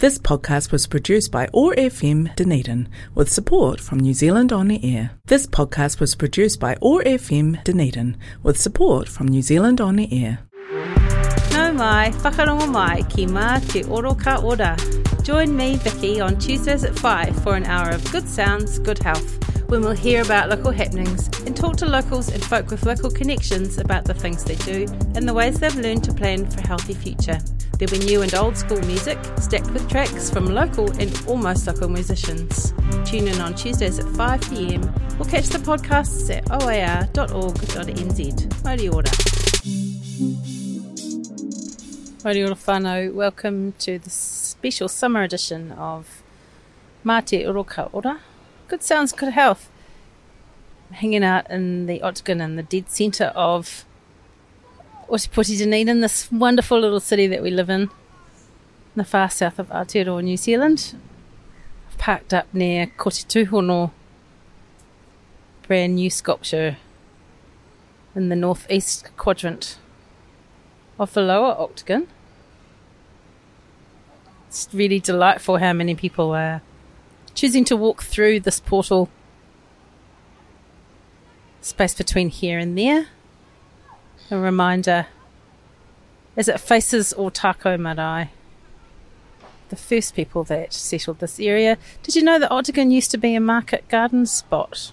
This podcast was produced by OAR FM Dunedin with support from New Zealand On the Air. This podcast was produced by OAR FM Dunedin with support from New Zealand On the Air. Nau mai, whakarongo mai ki mā te oro ora. Join me, Vicky, on Tuesdays at 5 for an hour of good sounds, good health, when we'll hear about local happenings and talk to locals and folk with local connections about the things they do and the ways they've learned to plan for a healthy future. There'll be new and old school music, stacked with tracks from local and almost local musicians. Tune in on Tuesdays at 5pm or catch the podcasts at oar.org.nz. Mauri ora. Mauri ora whānau, welcome to the special summer edition of Mā Te Oro Ka Ora. Good sounds, good health. Hanging out in the Octagon in the dead centre of Ōtepoti Dunedin, this wonderful little city that we live in, in the far south of Aotearoa, New Zealand. I've parked up near Kote Tuhono, brand new sculpture in the northeast quadrant of the lower Octagon. It's really delightful how many people are choosing to walk through this portal space between here and there. A reminder is it faces Ōtākou Marae, the first people that settled this area. Did you know that Octagon used to be a market garden spot?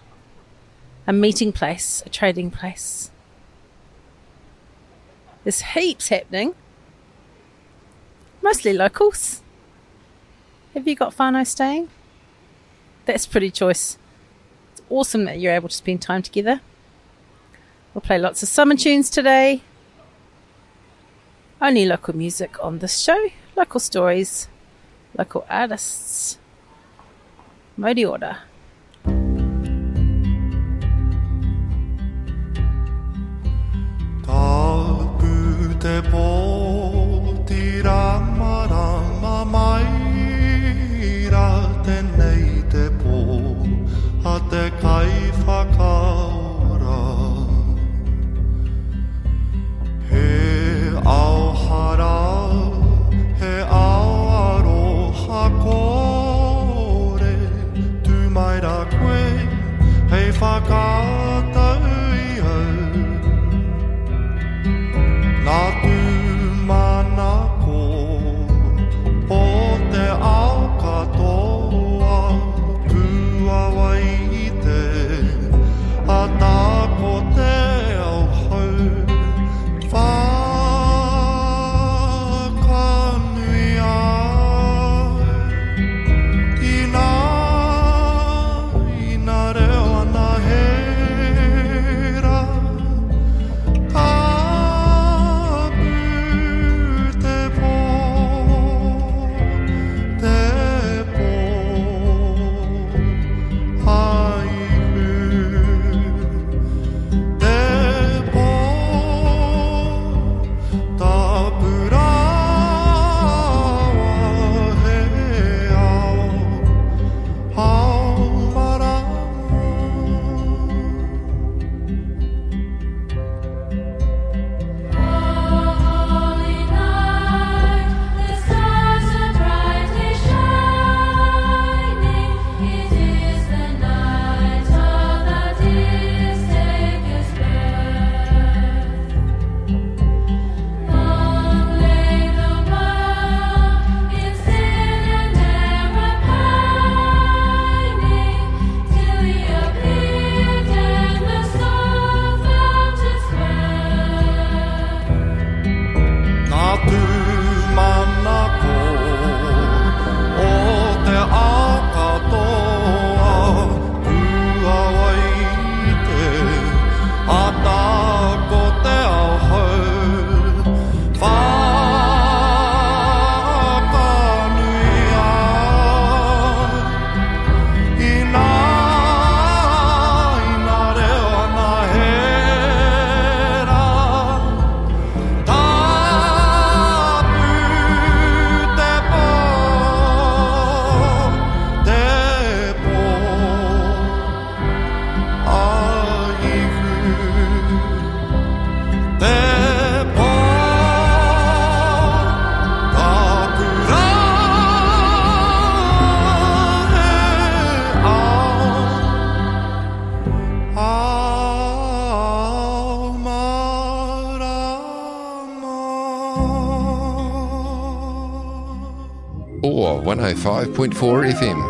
A meeting place, a trading place. There's heaps happening. Mostly locals. Have you got whānau staying? That's pretty choice. It's awesome that you're able to spend time together. We'll play lots of summer tunes today. Only local music on this show, local stories, local artists. Mauri ora. 105.4 FM.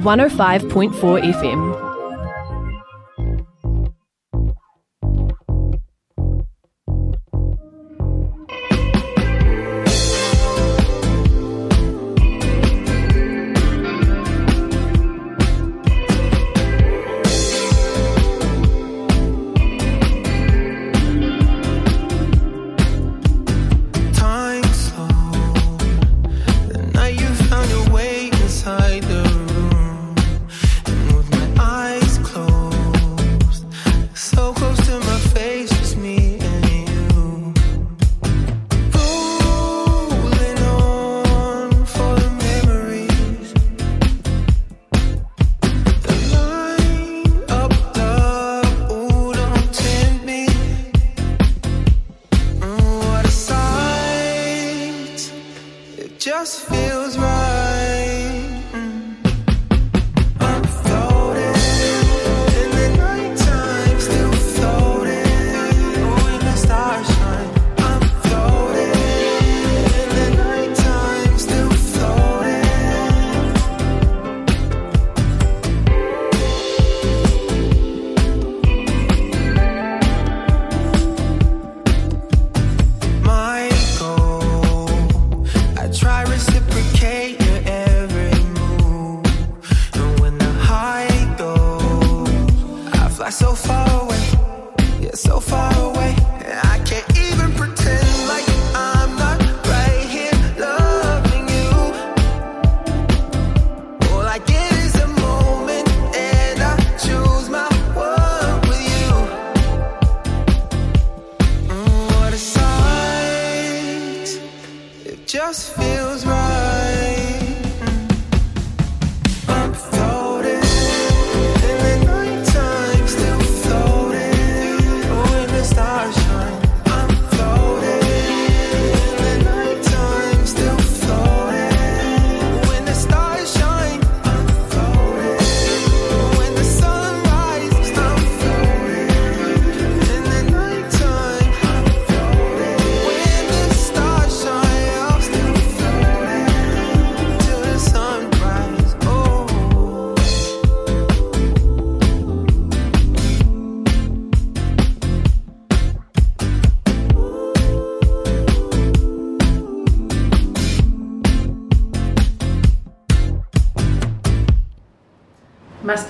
105.4 FM.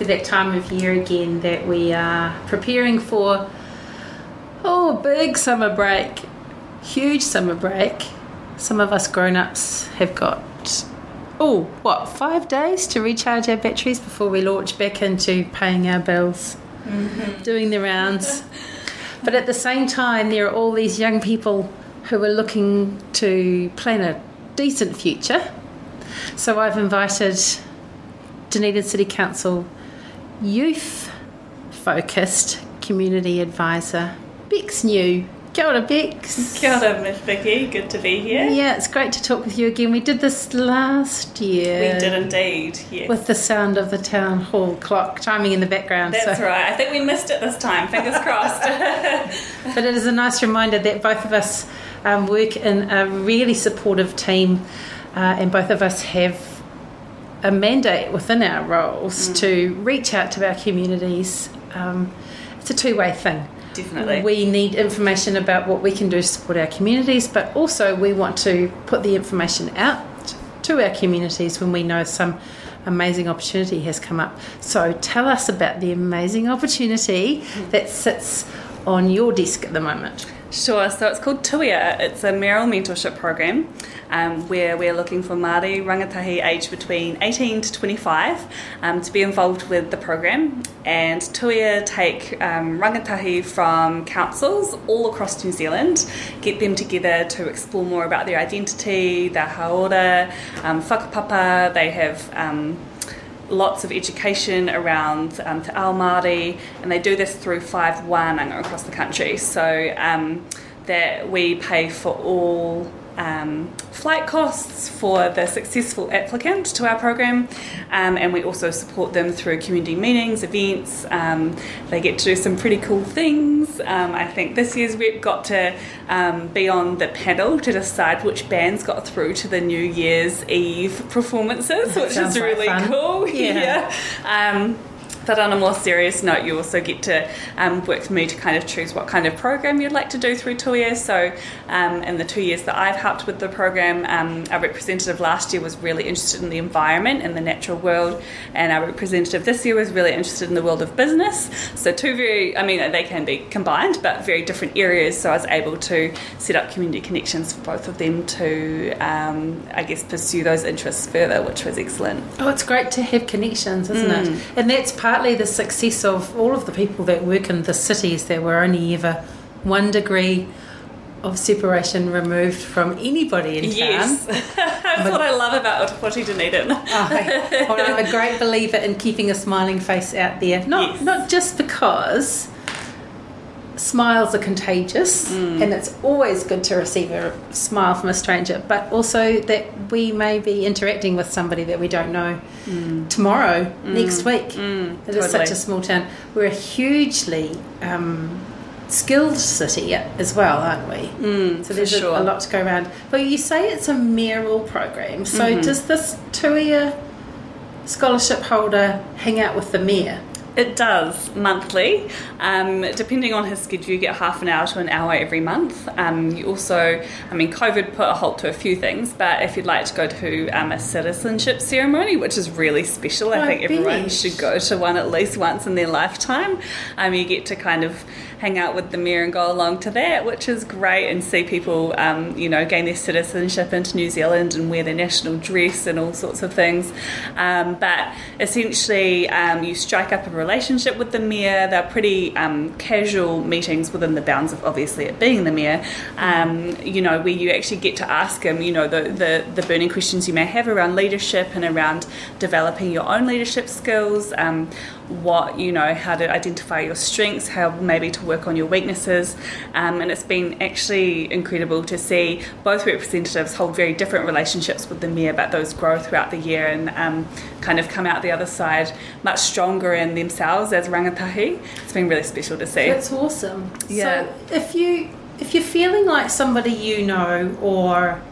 Be that time of year again that we are preparing for oh a big summer break. Huge summer break. Some of us grown ups have got oh, what, five days to recharge our batteries before we launch back into paying our bills, mm-hmm. doing the rounds. but at the same time, there are all these young people who are looking to plan a decent future. So I've invited Dunedin City Council youth focused community advisor, Bex New. Kia ora, Bex. Kia ora, Miss Vicky. Good to be here. Yeah, it's great to talk with you again. We did this last year. We did indeed. Yes. With the sound of the town hall clock chiming in the background. That's so- right. I think we missed it this time. Fingers crossed. But it is a nice reminder that both of us um, work in a really supportive team, uh, and both of us have a mandate within our roles to reach out to our communities. Um, it's a two way thing. Definitely. We need information about what we can do to support our communities, but also we want to put the information out to our communities when we know some amazing opportunity has come up. So tell us about the amazing opportunity that sits on your desk at the moment. Sure. So it's called Tuia. It's a mayoral mentorship program um, where we're looking for Māori rangatahi aged between 18 to 25 um, to be involved with the program. And Tuia take um, rangatahi from councils all across New Zealand, get them together to explore more about their identity, their hauora, um, whakapapa. They have um, lots of education around um, Te Ao Māori, and they do this through five wānanga across the country. So um, that we pay for all um, flight costs for the successful applicant to our program, um, and we also support them through community meetings, events. Um, they get to do some pretty cool things. Um, I think this year's rep got to um, be on the panel to decide which bands got through to the New Year's Eve performances, which is really cool. Yeah. Um, but on a more serious note, you also get to um, work with me to kind of choose what kind of program you'd like to do through two years. So, um, in the two years that I've helped with the program, um, our representative last year was really interested in the environment and the natural world, and our representative this year was really interested in the world of business. So, two very, I mean, they can be combined, but very different areas. So, I was able to set up community connections for both of them to, um, I guess, pursue those interests further, which was excellent. Oh, it's great to have connections, isn't it? And that's partly the success of all of the people that work in the cities that were only ever one degree of separation removed from anybody in town. Yes, that's what I love about Ōtepoti Dunedin. Oh, I, well, I'm a great believer in keeping a smiling face out there. Not Yes. not just because smiles are contagious, mm. and it's always good to receive a smile from a stranger, but also that we may be interacting with somebody that we don't know mm. tomorrow, mm. next week. It is such totally. a small town. We're a hugely um, skilled city as well, aren't we? so there's a- sure. a, lot to go around. But you say it's a mayoral program, so mm-hmm. does this two-year scholarship holder hang out with the mayor? It does monthly. Um, depending on his schedule, you get half an hour to an hour every month. Um, you also, I mean, COVID put a halt to a few things, but if you'd like to go to um, a citizenship ceremony, which is really special, I I think everyone should go to one at least once in their lifetime. Um, you get to kind of hang out with the mayor and go along to that, which is great, and see people, um, you know, gain their citizenship into New Zealand and wear their national dress and all sorts of things. Um, but essentially, um, you strike up a relationship with the mayor. They're pretty um, casual meetings within the bounds of obviously it being the mayor. Um, you know, where you actually get to ask him, you know, the, the, the burning questions you may have around leadership and around developing your own leadership skills. Um, what you know, how to identify your strengths, how maybe to work on your weaknesses, um, and it's been actually incredible to see both representatives hold very different relationships with the mayor, but those grow throughout the year and um, kind of come out the other side much stronger in themselves as rangatahi. It's been really special to see. That's awesome. Yeah. So if you if you're feeling like somebody you know or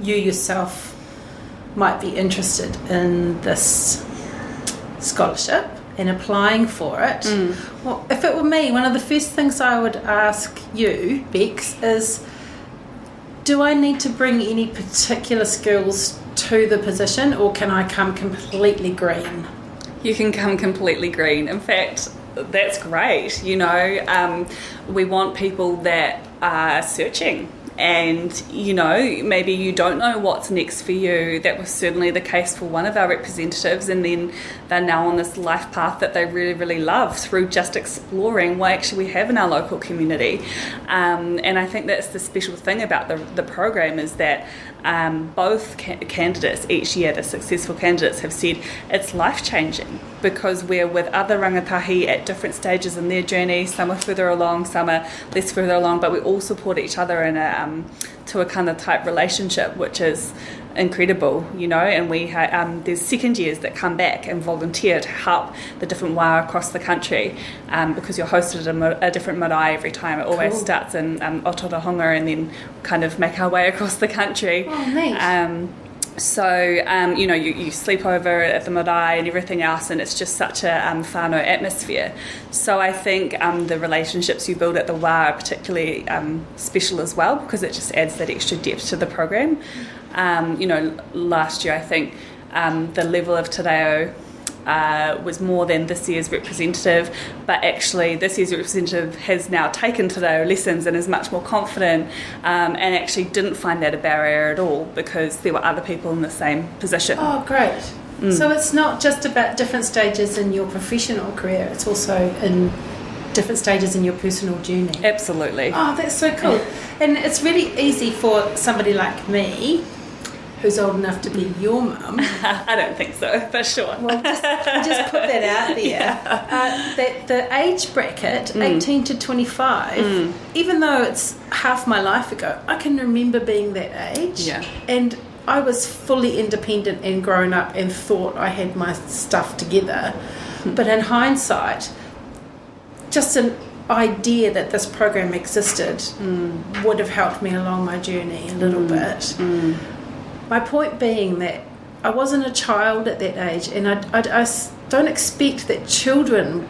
you yourself might be interested in this scholarship and applying for it, well, if it were me, one of the first things I would ask you, Bex, is do I need to bring any particular skills to the position or can I come completely green? You can come completely green. In fact, that's great. You know, um, we want people that are searching. And you know, maybe you don't know what's next for you. That was certainly the case for one of our representatives, and then they're now on this life path that they really, really love through just exploring what actually we have in our local community. Um, and I think that's the special thing about the, the program is that um, both ca- candidates each year, the successful candidates, have said it's life changing because we're with other rangatahi at different stages in their journey. Some are further along, some are less further along, but we all support each other in a um, to a kind of type relationship, which is incredible, you know. And we ha- um, there's second years that come back and volunteer to help the different wā across the country um, because you're hosted at a, a different marae every time. It always Cool. starts in um, Ōtorohanga and then kind of make our way across the country. Oh, neat. Um, so um, you know you, you sleep over at the marae and everything else and it's just such a um, whānau atmosphere. So I think um, the relationships you build at the wā are particularly um, special as well because it just adds that extra depth to the program. Um, you know last year I think um, the level of te reo uh, was more than this year's representative, but actually this year's representative has now taken Reo lessons and is much more confident um, and actually didn't find that a barrier at all because there were other people in the same position. Oh, great. So it's not just about different stages in your professional career, it's also in different stages in your personal journey. Absolutely. Oh, that's so cool. And it's really easy for somebody like me, who's old enough to be your mum, I don't think so, but sure. well, just, just put that out there. Uh, that the age bracket, Mm. 18 to 25, even though it's half my life ago, I can remember being that age. Yeah. And I was fully independent and grown up and thought I had my stuff together. Hmm. But in hindsight, just an idea that this program existed Hmm. would have helped me along my journey a little bit. My point being that I wasn't a child at that age, and I don't expect that children,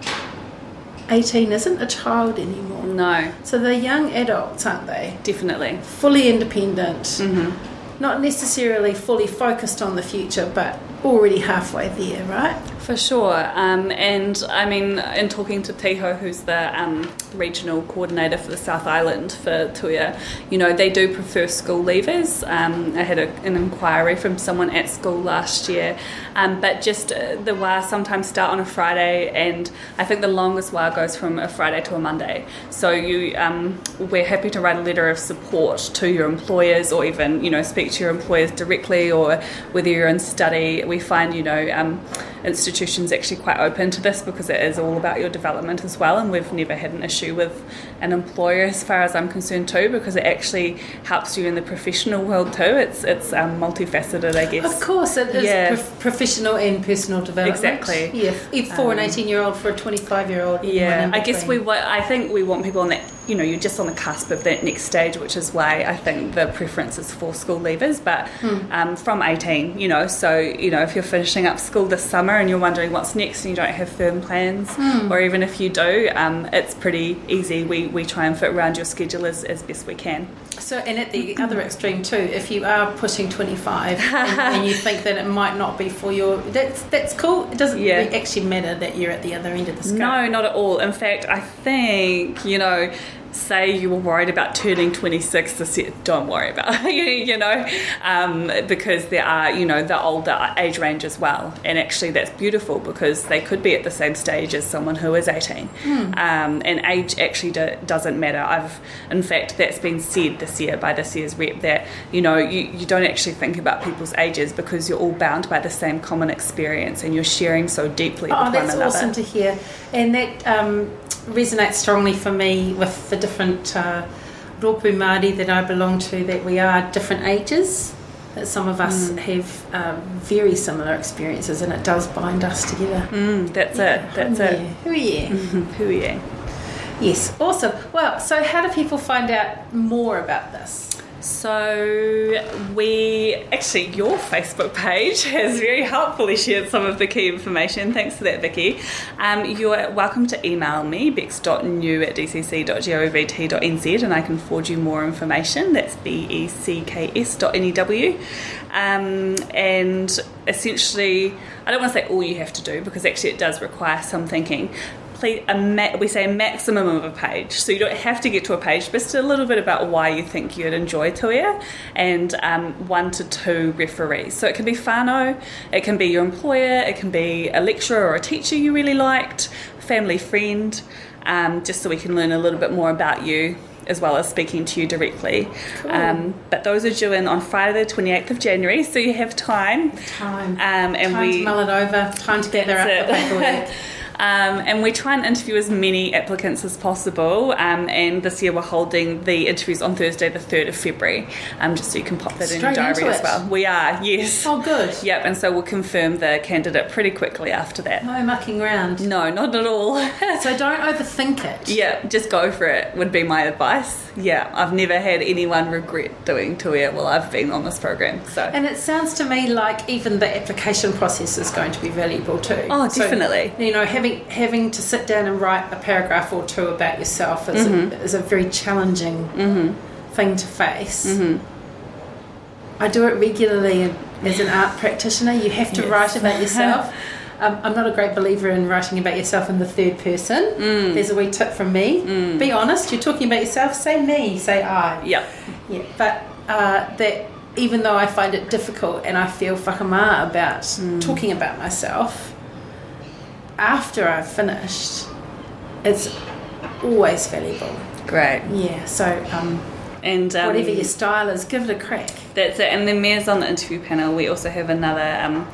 18 isn't a child anymore. no, So they're young adults, aren't they? definitely. Fully independent, mm-hmm. not necessarily fully focused on the future, but already halfway there, right? For sure. Um, and I mean, in talking to Teho, who's the um, regional coordinator for the South Island for Tuia, you know, they do prefer school leavers. Um, I had a, an inquiry from someone at school last year. Um, but just uh, the WA sometimes start on a Friday, and I think the longest WA goes from a Friday to a Monday. So you, um, we're happy to write a letter of support to your employers, or even you know speak to your employers directly, or whether you're in study. We find you know um, institution's actually quite open to this because it is all about your development as well. And we've never had an issue with an employer, as far as I'm concerned, too, because it actually helps you in the professional world too. It's it's um, multifaceted, I guess. Of course, it is Yeah. prof- professional and personal development. Exactly. Yeah, if for an 18 year old, for a 25 year old. Yeah, I guess we. I think we want people on that. You know, you're just on the cusp of that next stage, which is why I think the preference is for school leavers. But um, from 18, you know, so you know, if you're finishing up school this summer and you're wondering what's next and you don't have firm plans, or even if you do, um, it's pretty easy. We we try and fit around your schedule as, as best we can. So, and at the other extreme too, if you are pushing 25 and, and you think that it might not be for your, that's that's cool. It doesn't Yeah. really actually matter that you're at the other end of the scale. No, not at all. In fact, I think, you know, say you were worried about turning 26 this year, don't worry about it, you know, um, because there are, you know, the older age range as well. And actually, that's beautiful because they could be at the same stage as someone who is 18. Um, and age actually do, doesn't matter. I've, in fact, that's been said this year by this year's rep that, you know, you, you don't actually think about people's ages because you're all bound by the same common experience and you're sharing so deeply Oh, with that's one another. awesome to hear, and that um, resonates strongly for me with the different uh, Ropu Māori that I belong to. That we are different ages. That some of us have uh, very similar experiences, and it does bind us together. Mm, that's it. That's yeah. it. Who are you? Who are you? Yes, awesome. Well, so how do people find out more about this? So we actually your Facebook page has very helpfully shared some of the key information. Thanks for that, Vicky. Um, you're welcome to email me bex.new at dcc.govt.nz and I can forward you more information. That's b e c k s dot n e w. Um, and essentially, I don't want to say all you have to do because actually it does require some thinking. Please, a ma- we say a maximum of a page, so you don't have to get to a page, but just a little bit about why you think you'd enjoy Tuia, and um, one to two referees. So it can be whānau, it can be your employer, it can be a lecturer or a teacher you really liked, family friend, um, just so we can learn a little bit more about you as well as speaking to you directly. Um, but those are due in on Friday, the 28th of January, so you have time. Time. Um, and time we to mull it over. Time to gather up the paperwork. Um, and we try and interview as many applicants as possible. Um, and this year we're holding the interviews on Thursday, the 3rd of February, um, just so you can pop that in your diary as well. We are, yes. Oh, good. Yep, and so we'll confirm the candidate pretty quickly after that. No mucking around. No, not at all. So don't overthink it. yeah, just go for it, would be my advice. Yeah, I've never had anyone regret doing Tuia while I've been on this program. So. And it sounds to me like even the application process is going to be valuable too. Oh, So, definitely. you know, having having to sit down and write a paragraph or two about yourself is, Mm-hmm. a, is a very challenging thing to face. Mm-hmm. I do it regularly as an art practitioner. You have to Yes. write about yourself. Um, I'm not a great believer in writing about yourself in the third person. Mm. There's a wee tip from me. Be honest. You're talking about yourself. Say me. Say I. Yep. Yeah, but uh, that even though I find it difficult and I feel whakama about talking about myself, after I've finished, it's always valuable. Great. Yeah, so um, And um, whatever your style is, give it a crack. That's it. And then Mayor's on the interview panel. We also have another um,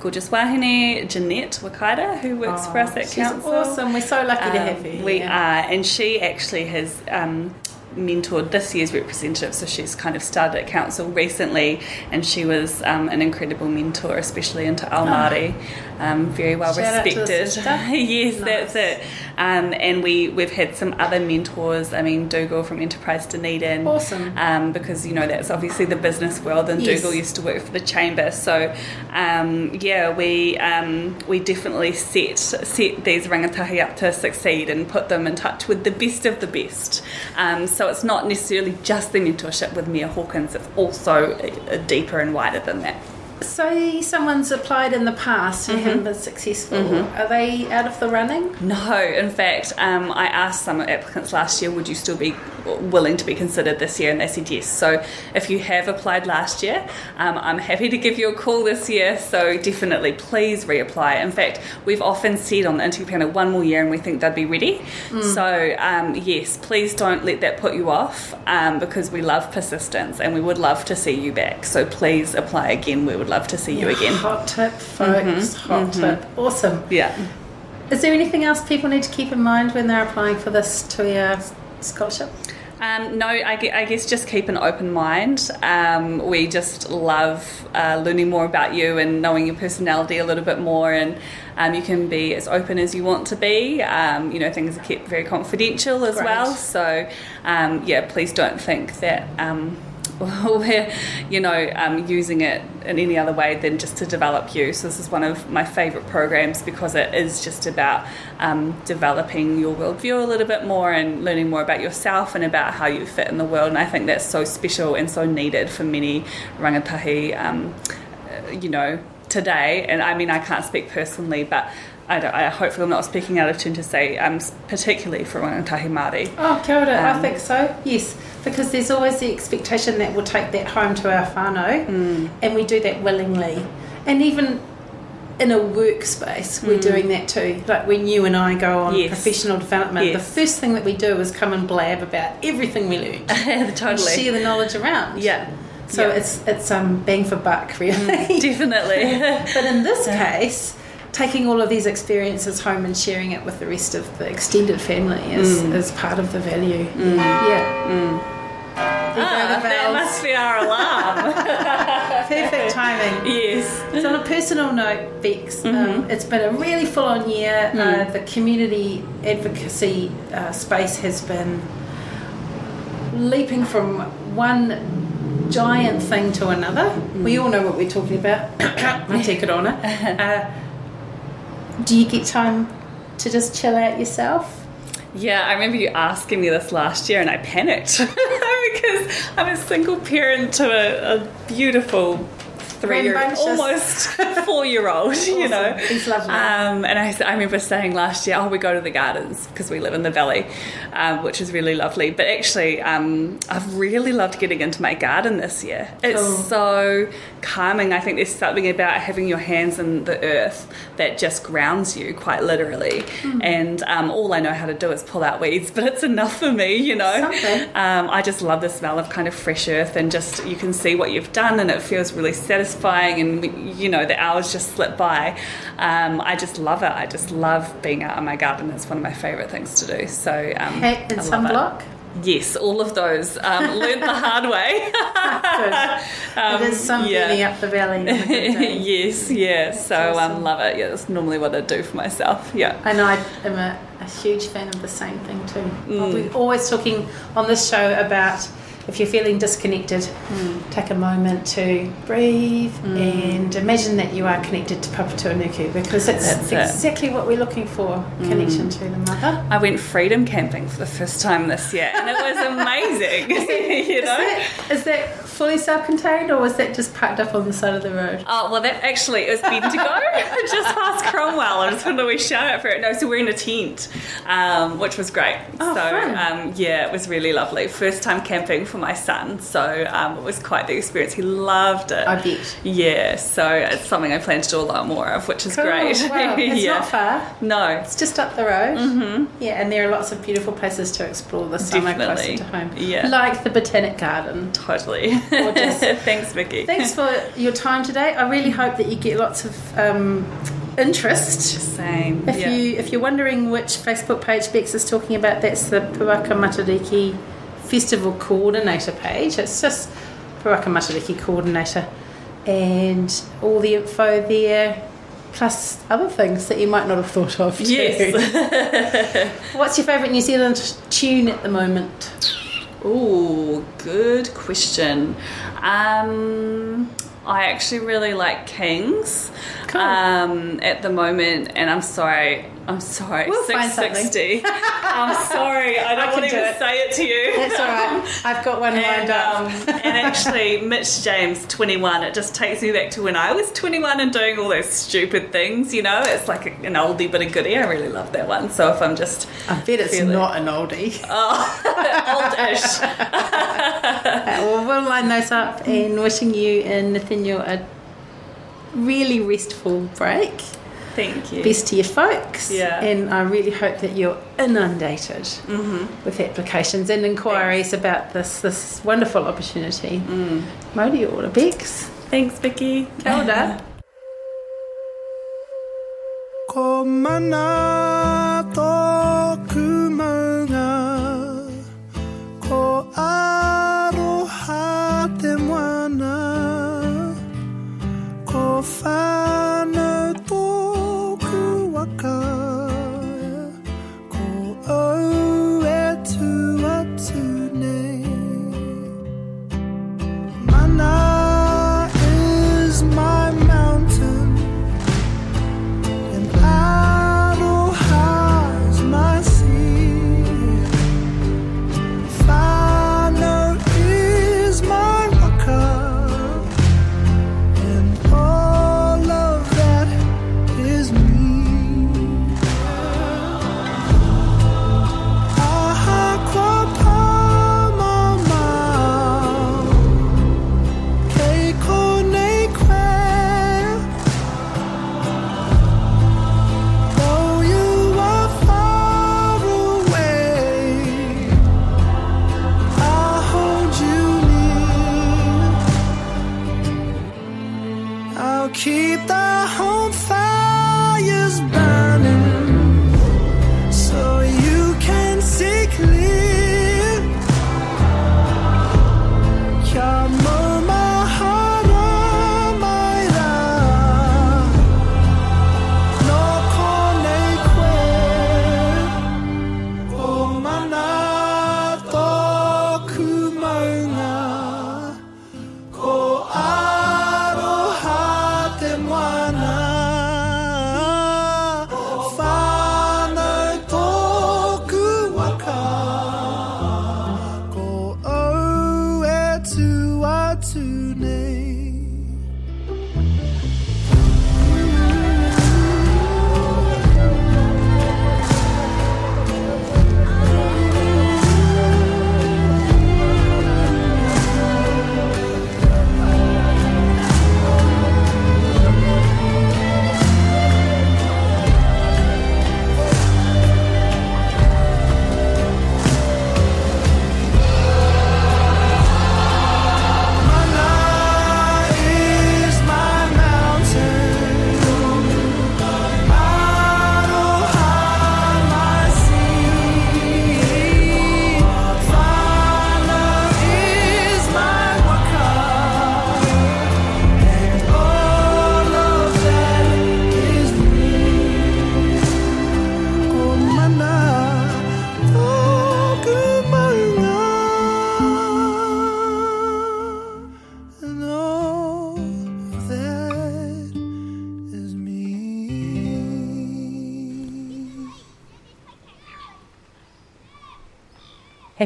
gorgeous wahine, Jeanette Wakaida, who works for us at Oh, She's council. awesome. We're so lucky to Um, have her. We here. are, and she actually has um, mentored this year's representative. So she's kind of started at council recently, and she was um, an incredible mentor, especially into Ao Māori. Um, very well Shout out to the respected. yes, Nice. that's it. Um, and we we've had some other mentors. I mean, Dougal from Enterprise Dunedin. Awesome. Um, because you know that's obviously the business world, and Yes. Dougal used to work for the chamber. So um, yeah, we um, we definitely set set these rangatahi up to succeed and put them in touch with the best of the best. Um, so it's not necessarily just the mentorship with Mayor Hawkins; it's also uh, deeper and wider than that. Say someone's applied in the past Mm-hmm. and haven't been successful. Are they out of the running? No, in fact, um, I asked some applicants last year, would you still be willing to be considered this year, and they said yes. So if you have applied last year, um, I'm happy to give you a call this year. So definitely, please reapply. In fact, we've often said on the interview panel one more year, and we think they'd be ready. So um, yes, please don't let that put you off um, because we love persistence, and we would love to see you back. So please apply again. We would love to see you again. Hot tip, folks. Hot tip. Awesome. Yeah. Is there anything else people need to keep in mind when they're applying for this two-year scholarship? Um, no, I, I guess just keep an open mind. Um, we just love uh, learning more about you and knowing your personality a little bit more, and um, you can be as open as you want to be. Um, you know, things are kept very confidential as Great. well. So, um, yeah, please don't think that. We're, you know, um, using it in any other way than just to develop you. So this is one of my favourite programs because it is just about um, developing your worldview a little bit more and learning more about yourself and about how you fit in the world. And I think that's so special and so needed for many rangatahi, um, you know, today. And I mean, I can't speak personally, but I, don't, I hopefully I'm not speaking out of turn to say, um, particularly for rangatahi Māori. Oh, kia ora. I Um, think so. Yes, because there's always the expectation that we'll take that home to our whānau, Mm. and we do that willingly. And even in a workspace, we're doing that too. Like when you and I go on Mm. Yes. professional development, Yes. the first thing that we do is come and blab about everything we learned. totally. Share the knowledge around. Yeah. So Yeah. it's it's um bang for buck, really. Definitely. But in this case, taking all of these experiences home and sharing it with the rest of the extended family is, Mm. is part of the value. Yeah. There Ah, that must be our alarm. Perfect timing. yes. So on a personal note, Bex, Mm-hmm. um, it's been a really full-on year. Mm. Uh, the community advocacy uh, space has been leaping from one giant thing to another. Mm. We all know what we're talking about. I take it on it. Uh, do you get time to just chill out yourself? Yeah, I remember you asking me this last year and I panicked because I'm a single parent to a, a beautiful three year almost four year old, you know. Lovely. Um, and I, I remember saying last year, oh, we go to the gardens because we live in the valley, um, which is really lovely. But actually, um, I've really loved getting into my garden this year. It's so calming. I think there's something about having your hands in the earth that just grounds you quite literally. Hmm. And um, all I know how to do is pull out weeds, but it's enough for me, you know. Um, I just love the smell of kind of fresh earth and just you can see what you've done and it feels really satisfying and you know the hours just slip by. Um, I just love it. I just love being out in my garden. It's one of my favourite things to do. So um, Hat and I it. sunblock? Yes, all of those. Um, learned the hard way. Good. it is some Um, yeah. journey up the valley. yes, yeah. So awesome. um, love it. Yeah, that's normally what I do for myself. Yeah. And I am a, a huge fan of the same thing too. Mm. We're always talking on this show about if you're feeling disconnected, Mm. take a moment to breathe and imagine that you are connected to Papatuanuku because it's That's it. Mm. exactly what we're looking for connection to the mother. I went freedom camping for the first time this year, and it was amazing. you Is know. that, is that fully self contained or was that just parked up on the side of the road? Oh well, that actually it was meant to go just past Cromwell. I just wanted a shout out for it. No, so we're in a tent, um, which was great. Oh, so fun. um, yeah, it was really lovely. First time camping for my son, so um, it was quite the experience. He loved it. I bet. Yeah, so it's something I plan to do a lot more of, which is Cool. great. Wow. It's yeah. not far. No, It's just up the road. Mm-hmm. Yeah, and there are lots of beautiful places to explore this summer Definitely. closer to home. Yeah. Like the Botanic Garden. totally. Thanks, Vicky. Thanks for your time today. I really hope that you get lots of um, interest. Same. If yeah. you if you're wondering which Facebook page Bex is talking about, that's the Puaka Matariki Festival Coordinator page. It's just Puaka Matariki Coordinator, and all the info there, plus other things that you might not have thought of. Too. Yes. What's your favourite New Zealand tune at the moment? Oh, good question. Um, I actually really like Kings Cool. um, at the moment, and I'm sorry. I'm sorry. We'll find 660. I'm sorry. I don't I want to even it. say it to you. That's all right. I've got one lined And, up. um, and actually, Mitch James, 21, it just takes me back to when I was 21 and doing all those stupid things, you know? It's like an oldie but a goodie. I really love that one. So if I'm just I bet it's feeling- not an oldie. Oh, oldish, well, we'll line those up and wishing you and Nathaniel a really restful break. thank you. Best to your folks. Yeah. And I really hope that you're inundated with applications and inquiries about this this wonderful opportunity. Mm. Mauri ora, Bex. Thanks, Vicky. Kia. Ko mana tōku maunga Ko aroha te moana Ko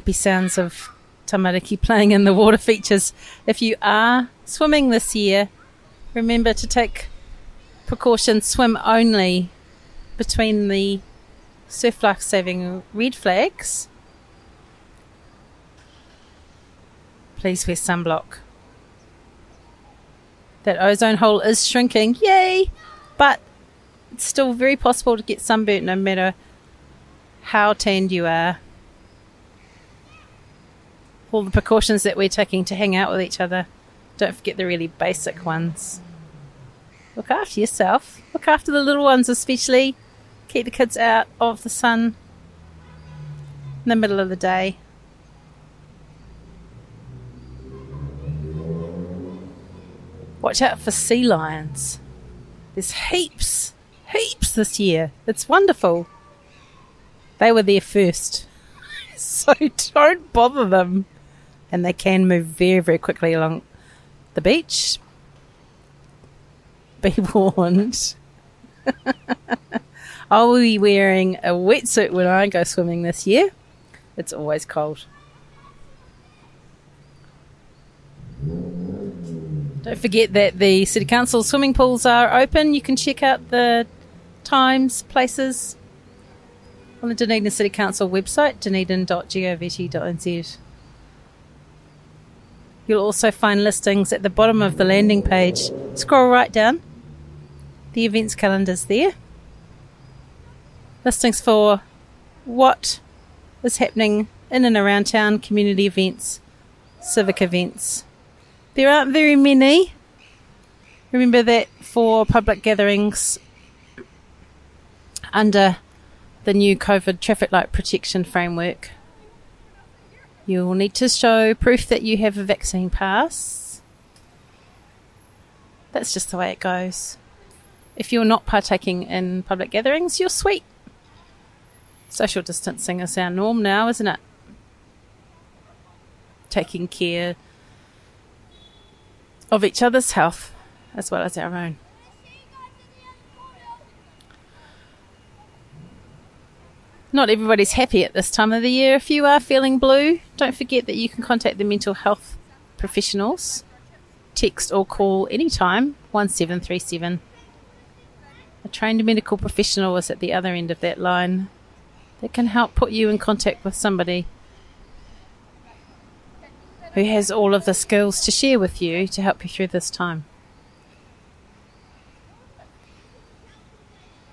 Happy sounds of tamariki playing in the water features. If you are swimming this year, remember to take precautions, swim only between the surf life saving red flags. Please wear sunblock. That ozone hole is shrinking, yay! But it's still very possible to get sunburnt no matter how tanned you are all the precautions that we're taking to hang out with each other. Don't forget the really basic ones. Look after yourself. Look after the little ones, especially. Keep the kids out of the sun in the middle of the day. Watch out for sea lions. There's heaps, heaps this year. It's wonderful. They were there first. So don't bother them and they can move very, very quickly along the beach. Be warned. I will be wearing a wetsuit when I go swimming this year. It's always cold. Don't forget that the City Council swimming pools are open. You can check out the times, places on the Dunedin City Council website, dunedin.govt.nz. You'll also find listings at the bottom of the landing page. Scroll right down. The events calendar's there. Listings for what is happening in and around town, community events, civic events. There aren't very many. Remember that for public gatherings under the new COVID traffic light protection framework, you'll need to show proof that you have a vaccine pass. That's just the way it goes. If you're not partaking in public gatherings, you're sweet. Social distancing is our norm now, isn't it? Taking care of each other's health as well as our own. Not everybody's happy at this time of the year. If you are feeling blue, don't forget that you can contact the mental health professionals. Text or call anytime 1737. A trained medical professional is at the other end of that line that can help put you in contact with somebody who has all of the skills to share with you to help you through this time.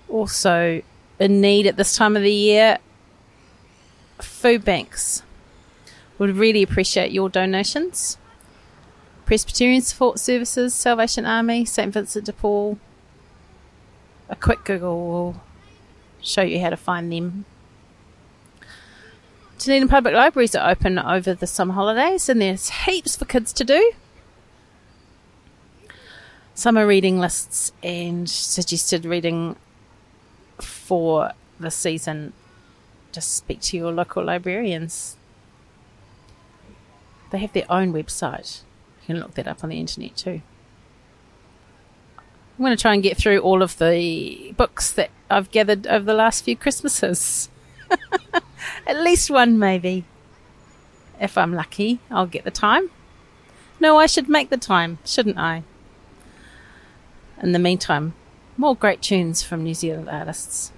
Also, in need at this time of the year, food banks would really appreciate your donations. Presbyterian Support Services, Salvation Army, St Vincent de Paul. A quick Google will show you how to find them. Dunedin Public Libraries are open over the summer holidays and there's heaps for kids to do. Summer reading lists and suggested reading for the season. Just speak to your local librarians. They have their own website. You can look that up on the internet too. I'm going to try and get through all of the books that I've gathered over the last few Christmases. At least one, maybe. If I'm lucky, I'll get the time. No, I should make the time, shouldn't I? In the meantime, more great tunes from New Zealand artists.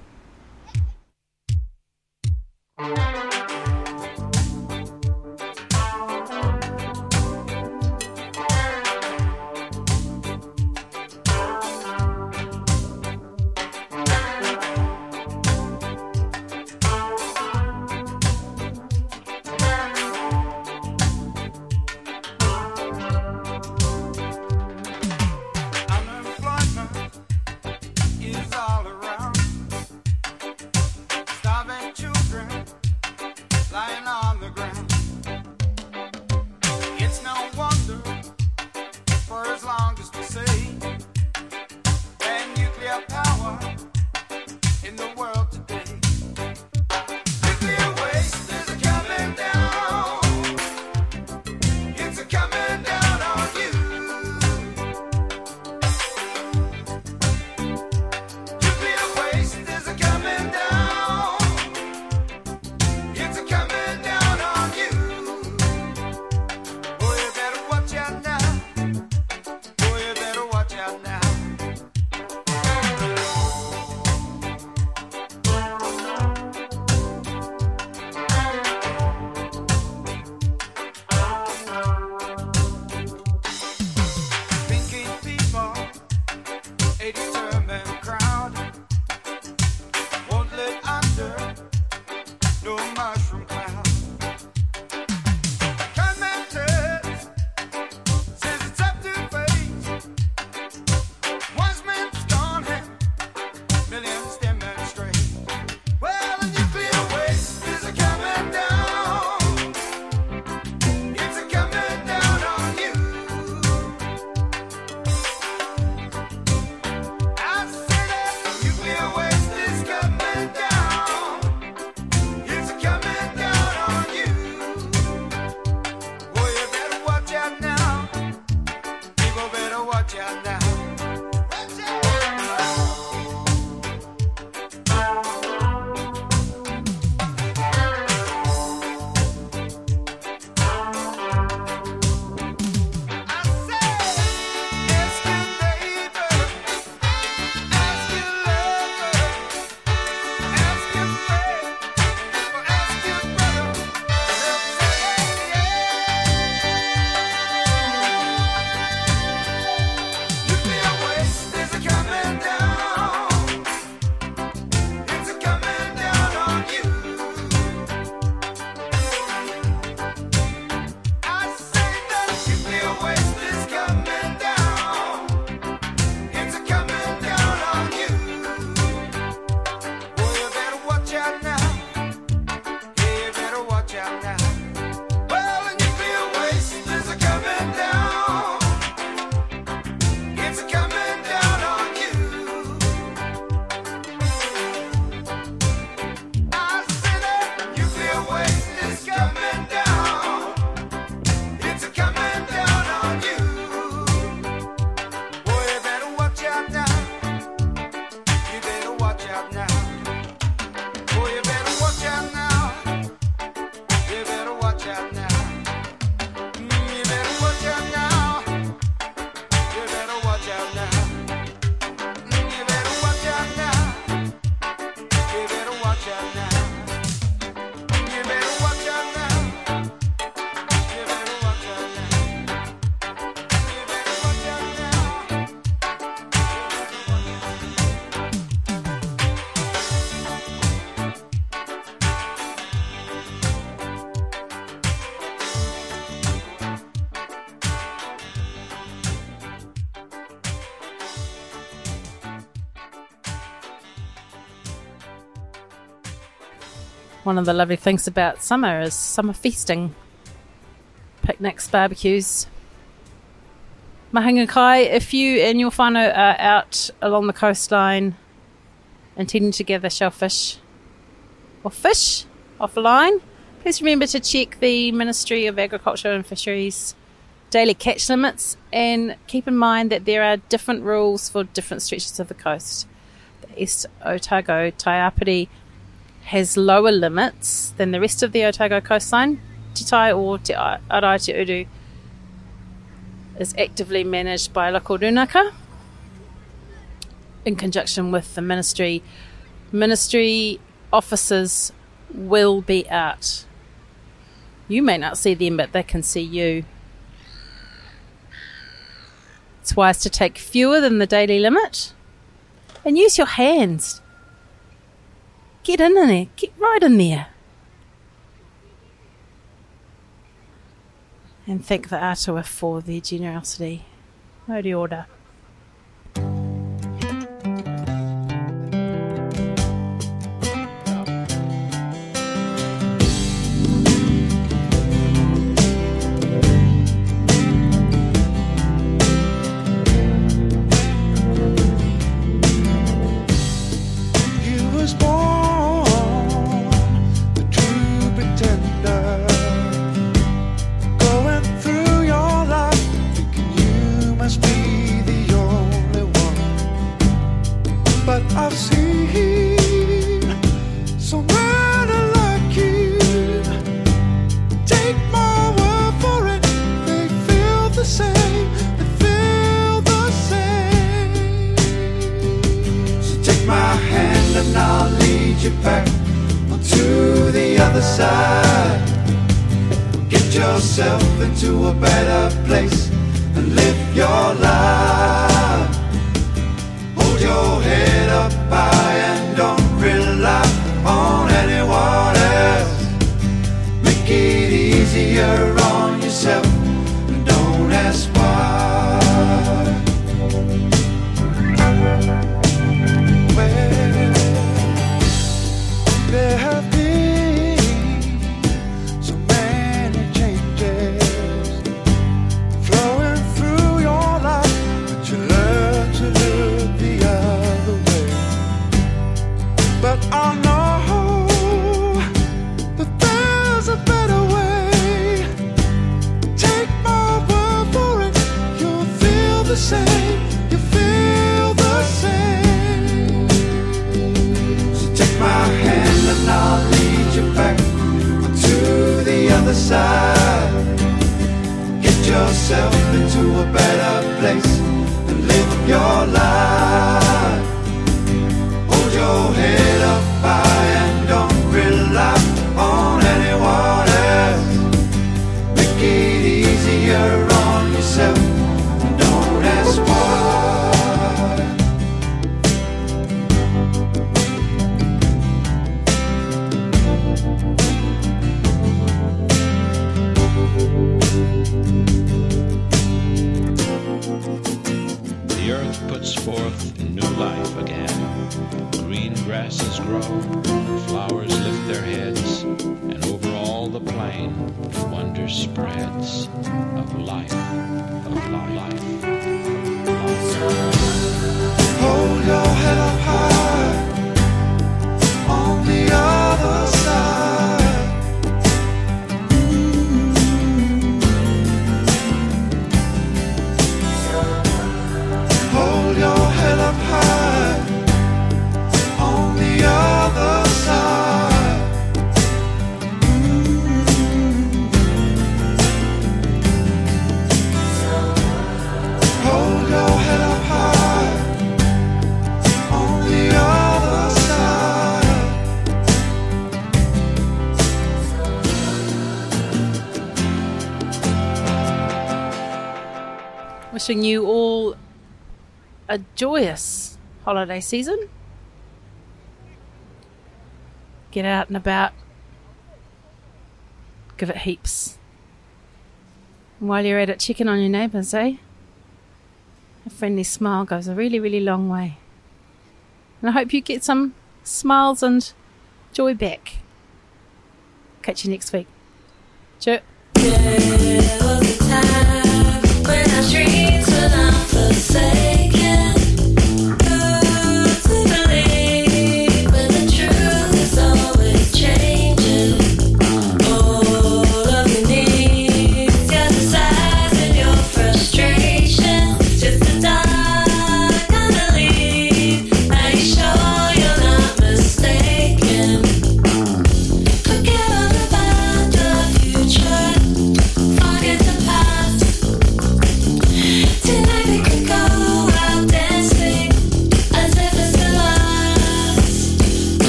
One of the lovely things about summer is summer feasting, picnics, barbecues. Mahinga kai, if you and your whānau are out along the coastline intending to gather shellfish or fish off line, please remember to check the Ministry of Agriculture and Fisheries daily catch limits and keep in mind that there are different rules for different stretches of the coast. The East Otago Taiāpure has lower limits than the rest of the Otago coastline. Te Tai or Te Arai Te Uru is actively managed by local runaka in conjunction with the ministry. Ministry officers will be out. You may not see them, but they can see you. It's wise to take fewer than the daily limit and use your hands. Get in there, get right in there. And thank the Atua for their generosity. Mauri ora. Other side. Get yourself into a better place and live your life. Hold your head spreads wishing you all a joyous holiday season. Get out and about, give it heaps. And while you're at it, chicken on your neighbours, eh? A friendly smile goes a really, really long way. And I hope you get some smiles and joy back. Catch you next week. Cheers say